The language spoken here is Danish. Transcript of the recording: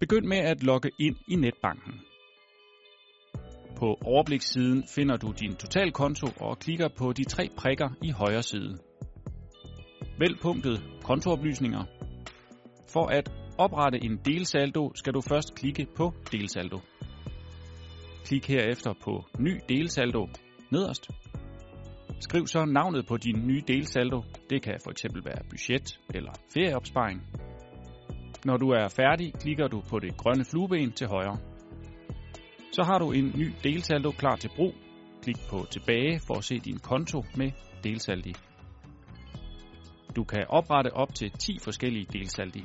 Begynd med at logge ind i netbanken. På overblikssiden finder du din totalkonto og klikker på de tre prikker i højre side. Vælg punktet kontooplysninger. For at oprette en delsaldo skal du først klikke på delsaldo. Klik herefter på ny delsaldo nederst. Skriv så navnet på din nye delsaldo. Det kan fx være budget eller ferieopsparing. Når du er færdig, klikker du på det grønne flueben til højre. Så har du en ny delsaldo klar til brug. Klik på tilbage for at se din konto med delsaldi. Du kan oprette op til 10 forskellige delsaldi.